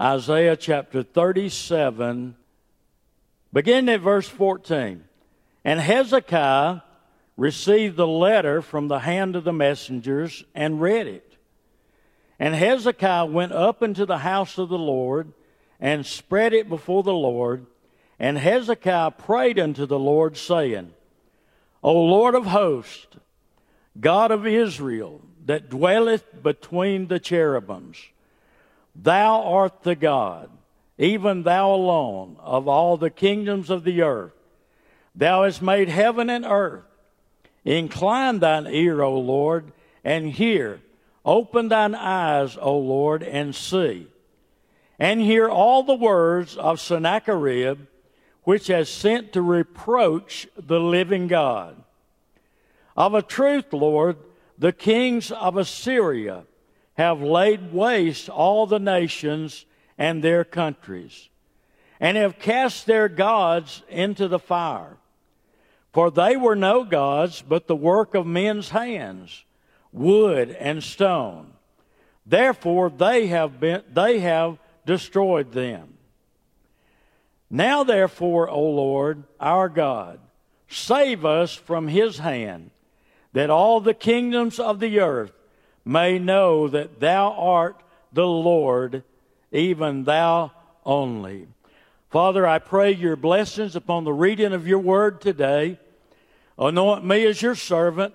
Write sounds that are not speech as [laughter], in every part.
Isaiah chapter 37, beginning at verse 14. And Hezekiah received the letter from the hand of the messengers and read it. And Hezekiah went up into the house of the Lord and spread it before the Lord. And Hezekiah prayed unto the Lord, saying, O Lord of hosts, God of Israel, that dwelleth between the cherubims, thou art the God, even thou alone, of all the kingdoms of the earth. Thou hast made heaven and earth. Incline thine ear, O Lord, and hear. Open thine eyes, O Lord, and see. And hear all the words of Sennacherib, which has sent to reproach the living God. Of a truth, Lord, the kings of Assyria have laid waste all the nations and their countries, and have cast their gods into the fire. For they were no gods, but the work of men's hands, wood and stone. Therefore they have been they have destroyed them. Now therefore, O Lord, our God, save us from his hand, that all the kingdoms of the earth may know that thou art the Lord, even thou only. Father, I pray your blessings upon the reading of your word today. Anoint me as your servant,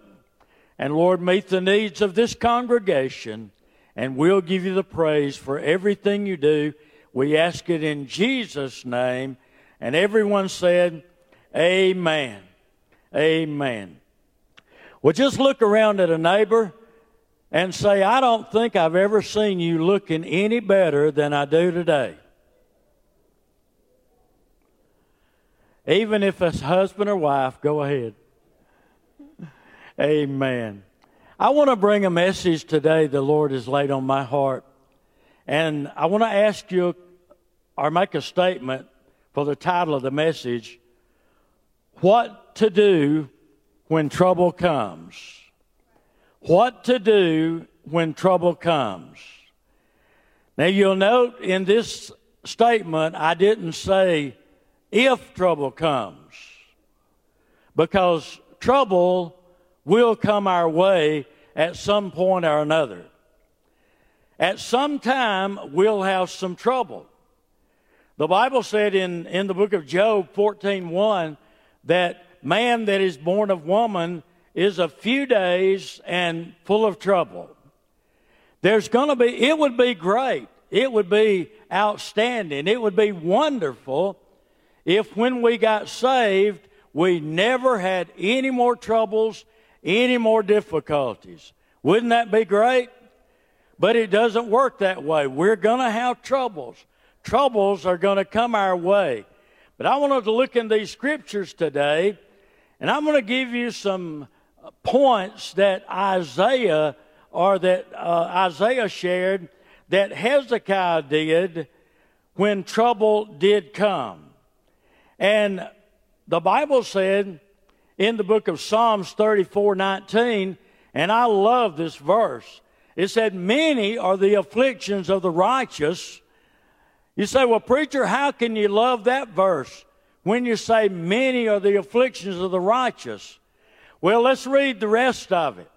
and Lord, meet the needs of this congregation, and we'll give you the praise for everything you do. We ask it in Jesus' name. And everyone said, Amen. Amen. Well, just look around at a neighbor and say, I don't think I've ever seen you looking any better than I do today. Even if it's husband or wife, go ahead. Amen. I want to bring a message today the Lord has laid on my heart. And I want to ask you or make a statement for the title of the message What to Do When Trouble Comes. What to do when trouble comes. Now you'll note in this statement, I didn't say if trouble comes, because trouble will come our way at some point or another. At some time, we'll have some trouble. The Bible said in, in the book of Job 14.1 that man that is born of woman is a few days and full of trouble. There's going to be, it would be great. It would be outstanding. It would be wonderful if when we got saved, we never had any more troubles any more difficulties. Wouldn't that be great? But it doesn't work that way. We're going to have troubles. Troubles are going to come our way. But I wanted to look in these scriptures today, and I'm going to give you some points that Isaiah or that uh, Isaiah shared that Hezekiah did when trouble did come. And the Bible said in the book of Psalms 34 19, and I love this verse. It said, Many are the afflictions of the righteous. You say, Well, preacher, how can you love that verse when you say, Many are the afflictions of the righteous? Well, let's read the rest of it.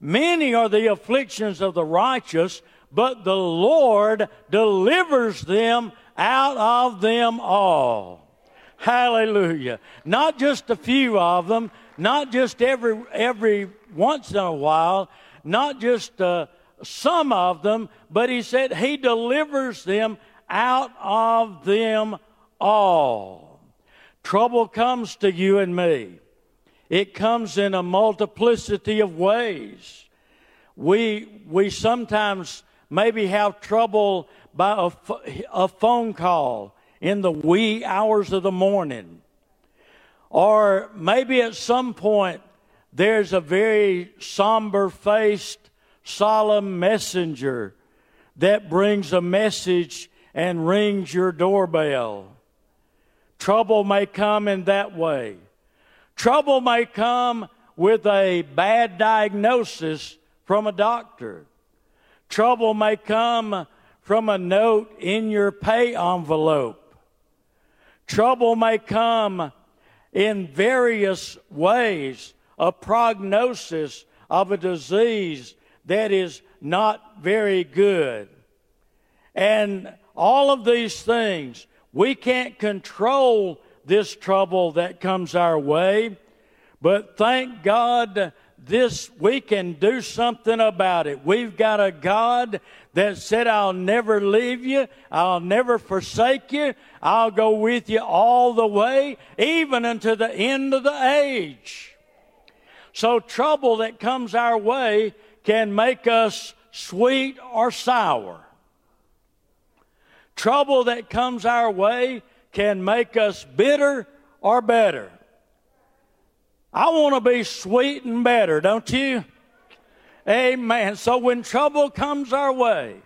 Many are the afflictions of the righteous, but the Lord delivers them out of them all. Hallelujah. Not just a few of them, not just every, every once in a while, not just uh, some of them, but he said he delivers them out of them all. Trouble comes to you and me. It comes in a multiplicity of ways. We, we sometimes maybe have trouble by a, a phone call in the wee hours of the morning. Or maybe at some point there's a very somber faced, solemn messenger that brings a message and rings your doorbell. Trouble may come in that way. Trouble may come with a bad diagnosis from a doctor. Trouble may come from a note in your pay envelope. Trouble may come in various ways, a prognosis of a disease that is not very good. And all of these things, we can't control this trouble that comes our way, but thank God this we can do something about it. We've got a God that said, I'll never leave you, I'll never forsake you, I'll go with you all the way, even unto the end of the age. So trouble that comes our way can make us sweet or sour. Trouble that comes our way can make us bitter or better. I want to be sweet and better, don't you? Amen. So when trouble comes our way,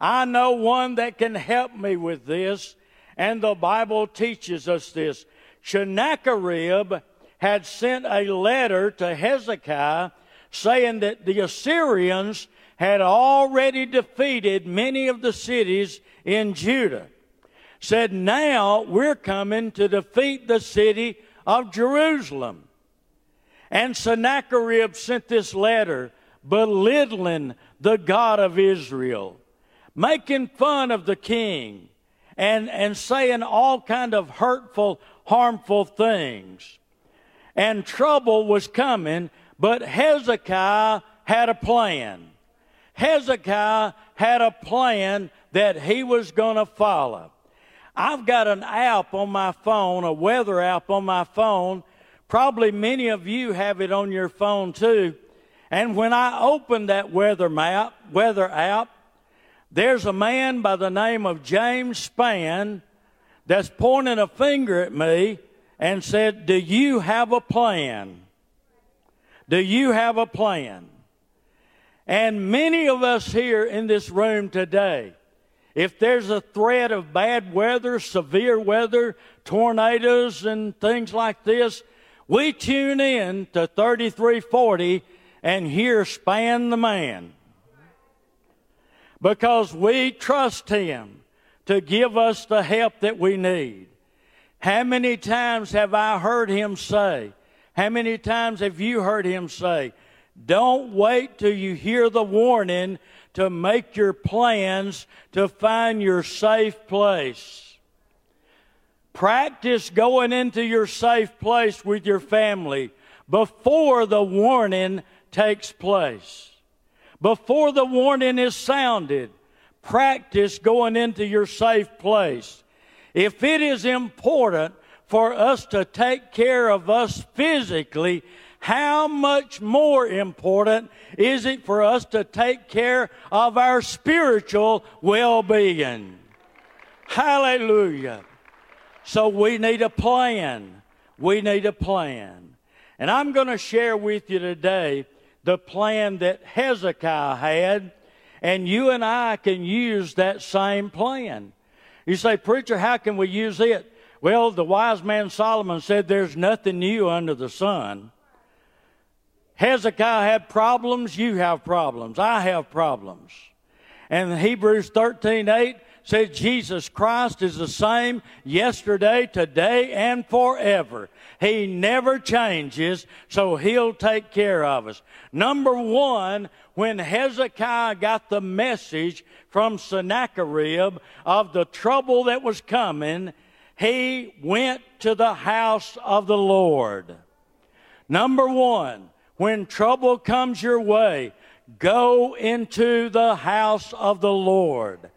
I know one that can help me with this, and the Bible teaches us this. Sennacherib had sent a letter to Hezekiah saying that the Assyrians had already defeated many of the cities in Judah. Said, now we're coming to defeat the city of Jerusalem. And Sennacherib sent this letter belittling the God of Israel, making fun of the king, and, and saying all kind of hurtful, harmful things. And trouble was coming, but Hezekiah had a plan. Hezekiah had a plan that he was going to follow. I've got an app on my phone, a weather app on my phone. Probably many of you have it on your phone too. And when I open that weather map, weather app, there's a man by the name of James Spann that's pointing a finger at me and said, Do you have a plan? Do you have a plan? And many of us here in this room today, if there's a threat of bad weather, severe weather, tornadoes, and things like this, we tune in to 3340 and hear Spann the Man. Because we trust Him to give us the help that we need. How many times have I heard Him say, how many times have you heard Him say, don't wait till you hear the warning to make your plans to find your safe place. Practice going into your safe place with your family before the warning takes place. Before the warning is sounded, practice going into your safe place. If it is important for us to take care of us physically, how much more important is it for us to take care of our spiritual well-being? Hallelujah. So we need a plan. We need a plan. And I'm going to share with you today the plan that Hezekiah had, and you and I can use that same plan. You say, Preacher, how can we use it? Well, the wise man Solomon said there's nothing new under the sun. Hezekiah had problems, you have problems, I have problems. And Hebrews 13 8 says Jesus Christ is the same yesterday, today, and forever. He never changes, so He'll take care of us. Number one, when Hezekiah got the message from Sennacherib of the trouble that was coming, he went to the house of the Lord. Number one, when trouble comes your way, go into the house of the Lord.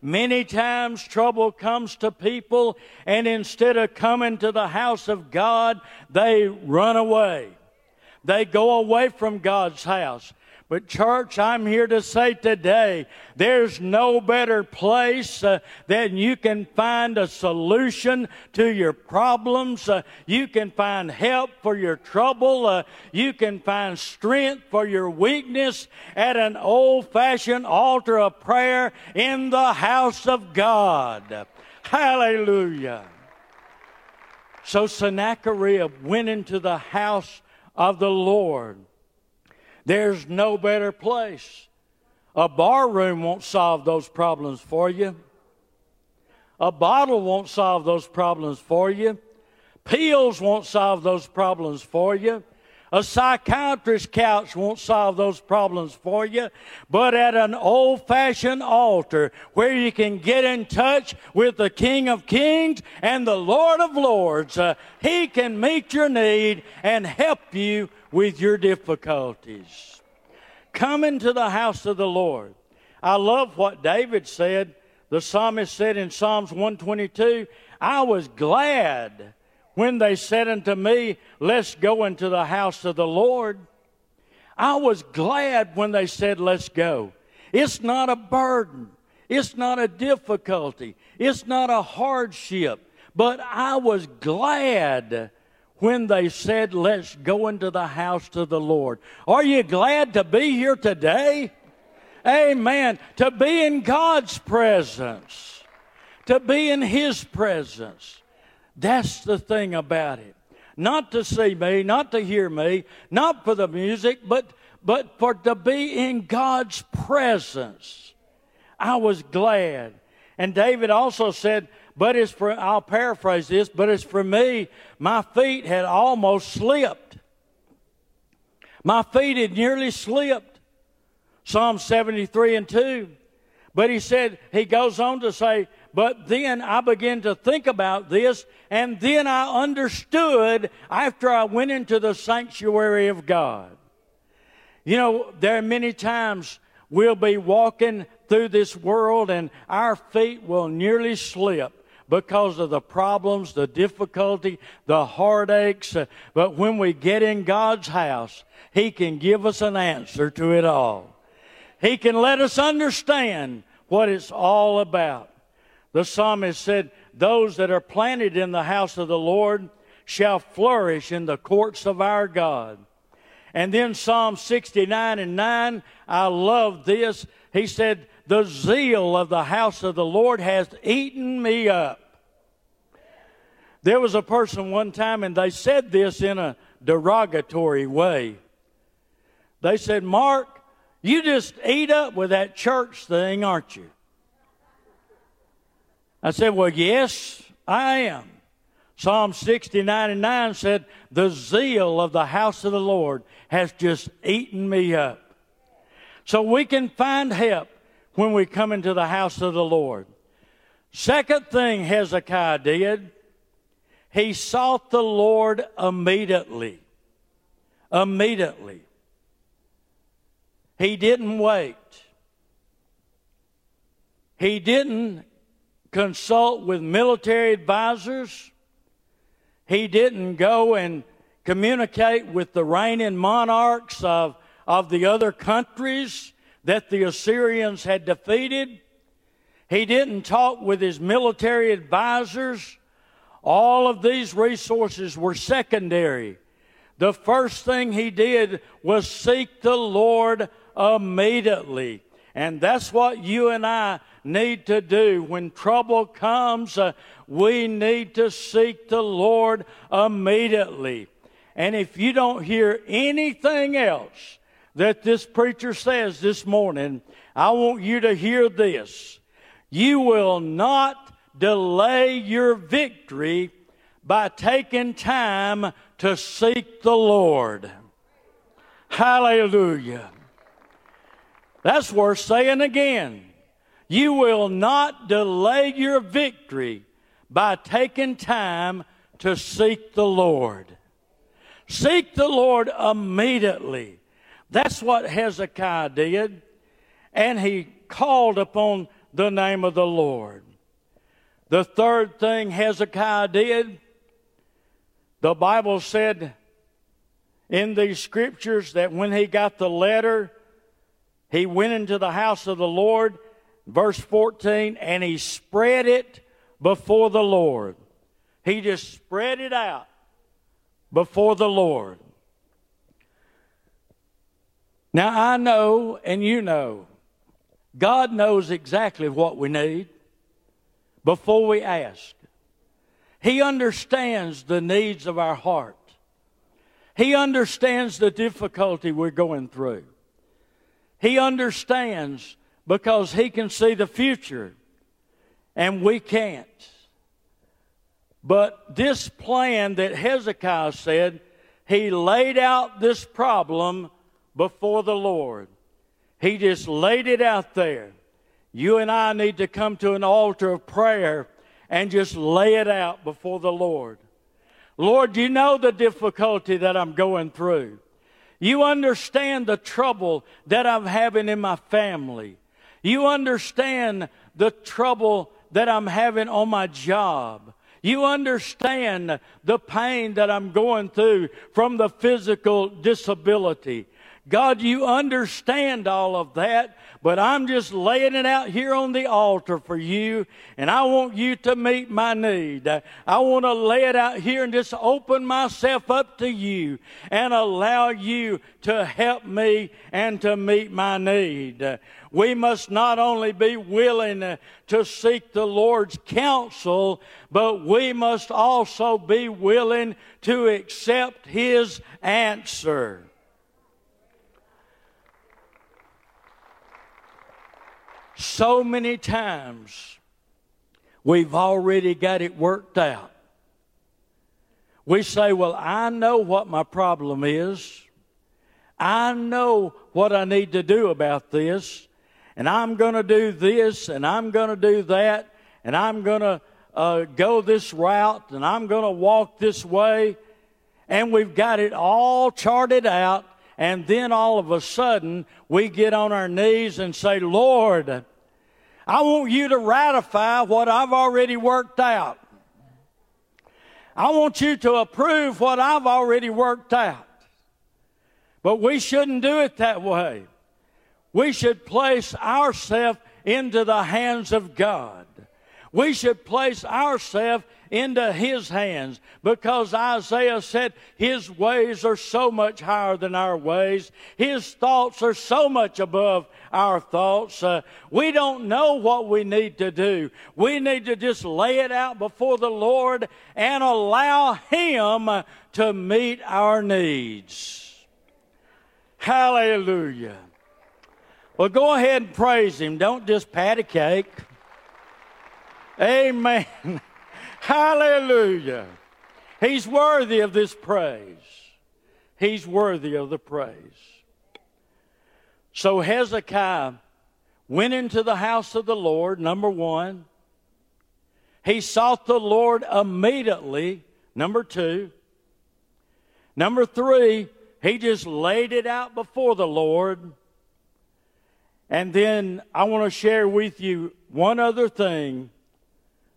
Many times trouble comes to people, and instead of coming to the house of God, they run away. They go away from God's house. But, church, I'm here to say today there's no better place uh, than you can find a solution to your problems. Uh, you can find help for your trouble. Uh, you can find strength for your weakness at an old fashioned altar of prayer in the house of God. Hallelujah. So Sennacherib went into the house of the Lord. There's no better place. A bar room won't solve those problems for you. A bottle won't solve those problems for you. Pills won't solve those problems for you. A psychiatrist's couch won't solve those problems for you, but at an old fashioned altar where you can get in touch with the King of Kings and the Lord of Lords, uh, He can meet your need and help you with your difficulties. Come into the house of the Lord. I love what David said. The psalmist said in Psalms 122, I was glad when they said unto me, Let's go into the house of the Lord. I was glad when they said, Let's go. It's not a burden. It's not a difficulty. It's not a hardship. But I was glad when they said, Let's go into the house of the Lord. Are you glad to be here today? Amen. To be in God's presence, to be in His presence. That's the thing about it. Not to see me, not to hear me, not for the music, but, but for to be in God's presence. I was glad. And David also said, but it's for, I'll paraphrase this, but it's for me, my feet had almost slipped. My feet had nearly slipped. Psalm 73 and 2. But he said, he goes on to say, but then I began to think about this, and then I understood after I went into the sanctuary of God. You know, there are many times we'll be walking through this world and our feet will nearly slip because of the problems, the difficulty, the heartaches. Uh, but when we get in God's house, He can give us an answer to it all. He can let us understand what it's all about. The psalmist said, Those that are planted in the house of the Lord shall flourish in the courts of our God. And then Psalm 69 and 9, I love this. He said, The zeal of the house of the Lord has eaten me up. There was a person one time, and they said this in a derogatory way. They said, Mark, you just eat up with that church thing, aren't you? I said, Well, yes, I am. Psalm 69 and 9 said, The zeal of the house of the Lord has just eaten me up. So we can find help when we come into the house of the Lord. Second thing Hezekiah did, he sought the Lord immediately. Immediately. He didn't wait. He didn't consult with military advisors. He didn't go and communicate with the reigning monarchs of, of the other countries that the Assyrians had defeated. He didn't talk with his military advisors. All of these resources were secondary. The first thing he did was seek the Lord immediately. And that's what you and I need to do. When trouble comes, uh, we need to seek the Lord immediately. And if you don't hear anything else that this preacher says this morning, I want you to hear this. You will not delay your victory by taking time to seek the Lord. Hallelujah. That's worth saying again. You will not delay your victory by taking time to seek the Lord. Seek the Lord immediately. That's what Hezekiah did. And he called upon the name of the Lord. The third thing Hezekiah did, the Bible said in these scriptures that when he got the letter, he went into the house of the Lord, verse 14, and he spread it before the Lord. He just spread it out before the Lord. Now I know, and you know, God knows exactly what we need before we ask. He understands the needs of our heart. He understands the difficulty we're going through. He understands because he can see the future and we can't. But this plan that Hezekiah said, he laid out this problem before the Lord. He just laid it out there. You and I need to come to an altar of prayer and just lay it out before the Lord. Lord, you know the difficulty that I'm going through. You understand the trouble that I'm having in my family. You understand the trouble that I'm having on my job. You understand the pain that I'm going through from the physical disability. God, you understand all of that, but I'm just laying it out here on the altar for you, and I want you to meet my need. I want to lay it out here and just open myself up to you and allow you to help me and to meet my need. We must not only be willing to seek the Lord's counsel, but we must also be willing to accept His answer. So many times we've already got it worked out. We say, Well, I know what my problem is. I know what I need to do about this. And I'm going to do this and I'm going to do that. And I'm going to uh, go this route and I'm going to walk this way. And we've got it all charted out. And then all of a sudden, we get on our knees and say, Lord, I want you to ratify what I've already worked out. I want you to approve what I've already worked out. But we shouldn't do it that way. We should place ourselves into the hands of God. We should place ourselves into His hands because Isaiah said His ways are so much higher than our ways. His thoughts are so much above our thoughts. Uh, we don't know what we need to do. We need to just lay it out before the Lord and allow Him to meet our needs. Hallelujah. Well, go ahead and praise Him. Don't just pat a cake. Amen. [laughs] Hallelujah. He's worthy of this praise. He's worthy of the praise. So Hezekiah went into the house of the Lord, number one. He sought the Lord immediately, number two. Number three, he just laid it out before the Lord. And then I want to share with you one other thing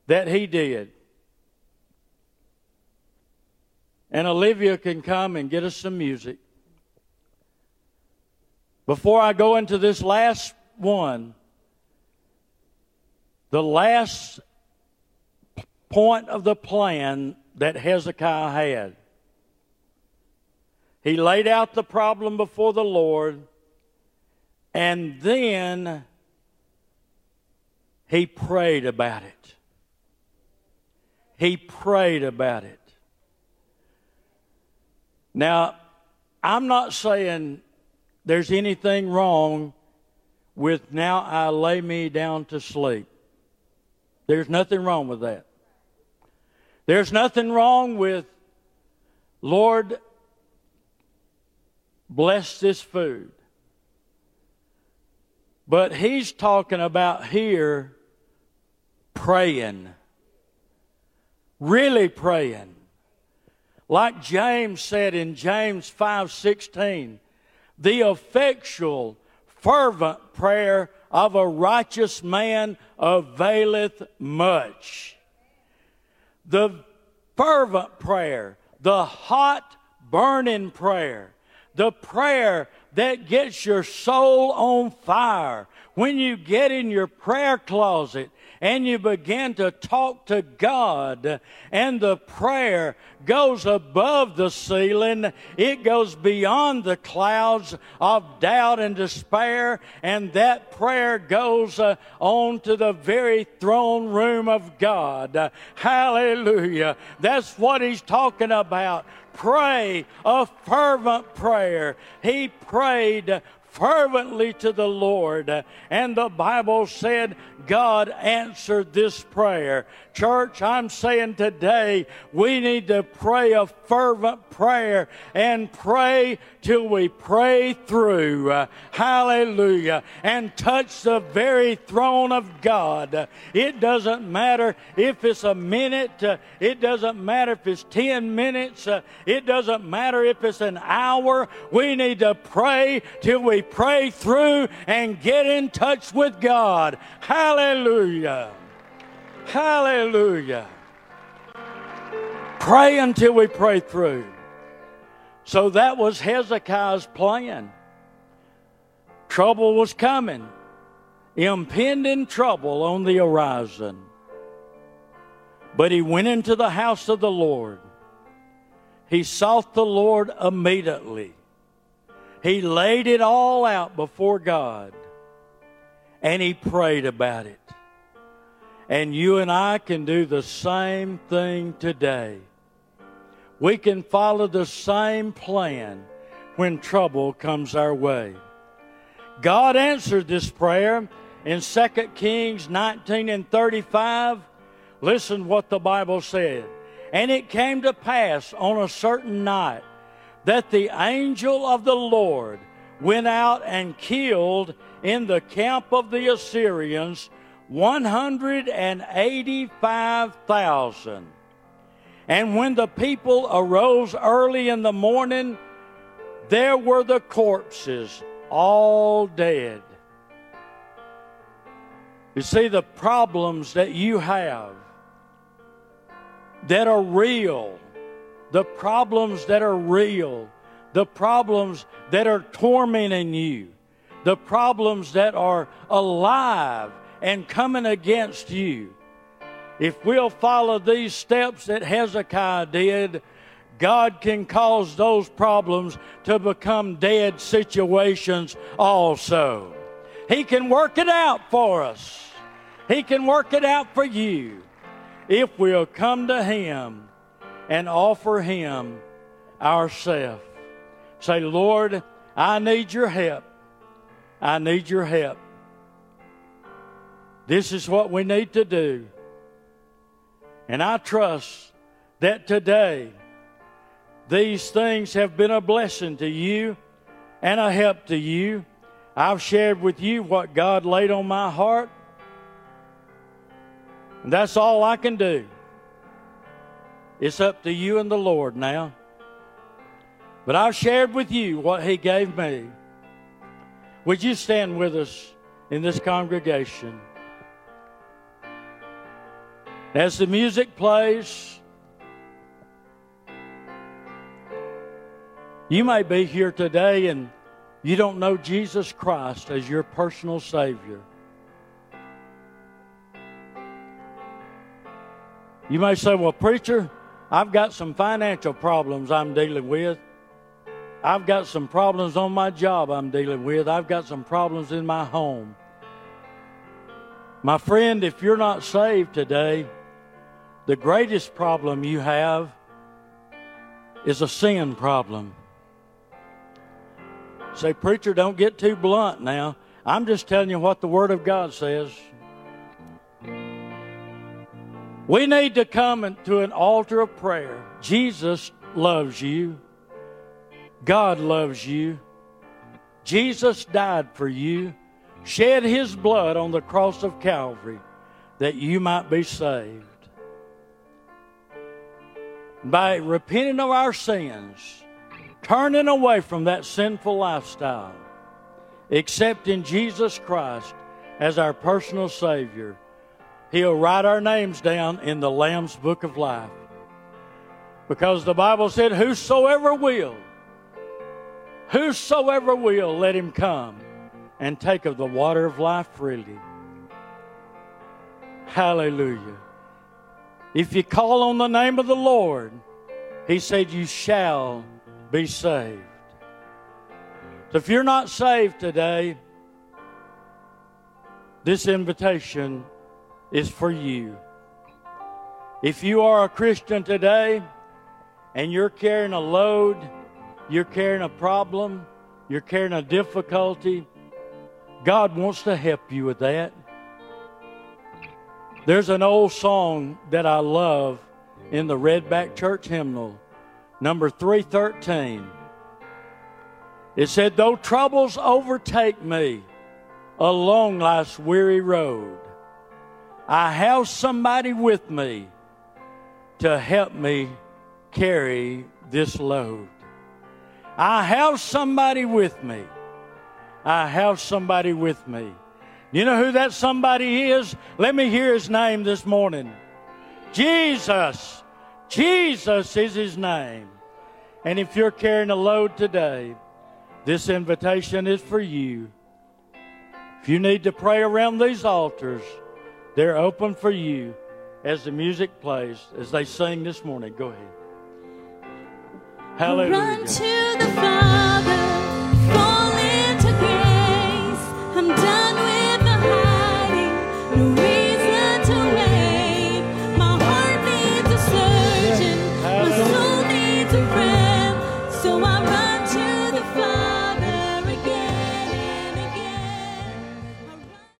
that he did. And Olivia can come and get us some music. Before I go into this last one, the last point of the plan that Hezekiah had. He laid out the problem before the Lord, and then he prayed about it. He prayed about it. Now, I'm not saying there's anything wrong with now I lay me down to sleep. There's nothing wrong with that. There's nothing wrong with, Lord, bless this food. But he's talking about here praying. Really praying. Like James said in James 5:16, the effectual, fervent prayer of a righteous man availeth much. The fervent prayer, the hot, burning prayer, the prayer that gets your soul on fire. When you get in your prayer closet and you begin to talk to God, and the prayer goes above the ceiling, it goes beyond the clouds of doubt and despair, and that prayer goes uh, on to the very throne room of God. Hallelujah. That's what he's talking about. Pray a fervent prayer. He prayed fervently to the Lord. And the Bible said God answered this prayer. Church, I'm saying today we need to pray a fervent prayer and pray till we pray through. Uh, hallelujah. And touch the very throne of God. It doesn't matter if it's a minute, uh, it doesn't matter if it's 10 minutes, uh, it doesn't matter if it's an hour. We need to pray till we pray through and get in touch with God. Hallelujah. Hallelujah. Pray until we pray through. So that was Hezekiah's plan. Trouble was coming, impending trouble on the horizon. But he went into the house of the Lord. He sought the Lord immediately. He laid it all out before God and he prayed about it. And you and I can do the same thing today. We can follow the same plan when trouble comes our way. God answered this prayer in 2 Kings 19 and 35. Listen what the Bible said. And it came to pass on a certain night that the angel of the Lord went out and killed in the camp of the Assyrians 185,000. And when the people arose early in the morning, there were the corpses all dead. You see, the problems that you have that are real, the problems that are real, the problems that are tormenting you, the problems that are alive and coming against you. If we'll follow these steps that Hezekiah did, God can cause those problems to become dead situations also. He can work it out for us. He can work it out for you if we'll come to Him and offer Him ourselves. Say, Lord, I need your help. I need your help. This is what we need to do. And I trust that today these things have been a blessing to you and a help to you. I've shared with you what God laid on my heart. And that's all I can do. It's up to you and the Lord now. But I've shared with you what He gave me. Would you stand with us in this congregation? As the music plays, you may be here today and you don't know Jesus Christ as your personal Savior. You may say, Well, preacher, I've got some financial problems I'm dealing with. I've got some problems on my job I'm dealing with. I've got some problems in my home. My friend, if you're not saved today, the greatest problem you have is a sin problem. Say, preacher, don't get too blunt now. I'm just telling you what the Word of God says. We need to come to an altar of prayer. Jesus loves you. God loves you. Jesus died for you, shed his blood on the cross of Calvary that you might be saved. By repenting of our sins, turning away from that sinful lifestyle, accepting Jesus Christ as our personal Savior, He'll write our names down in the Lamb's Book of Life. Because the Bible said, Whosoever will Whosoever will, let him come and take of the water of life freely. Hallelujah. If you call on the name of the Lord, he said, You shall be saved. So if you're not saved today, this invitation is for you. If you are a Christian today and you're carrying a load, you're carrying a problem, you're carrying a difficulty, God wants to help you with that. There's an old song that I love in the Redback Church hymnal, number 313. It said, Though troubles overtake me along life's weary road, I have somebody with me to help me carry this load. I have somebody with me. I have somebody with me. You know who that somebody is? Let me hear his name this morning. Jesus. Jesus is his name. And if you're carrying a load today, this invitation is for you. If you need to pray around these altars, they're open for you as the music plays, as they sing this morning. Go ahead. Hallelujah. Run to the Father, fall into grace. I'm done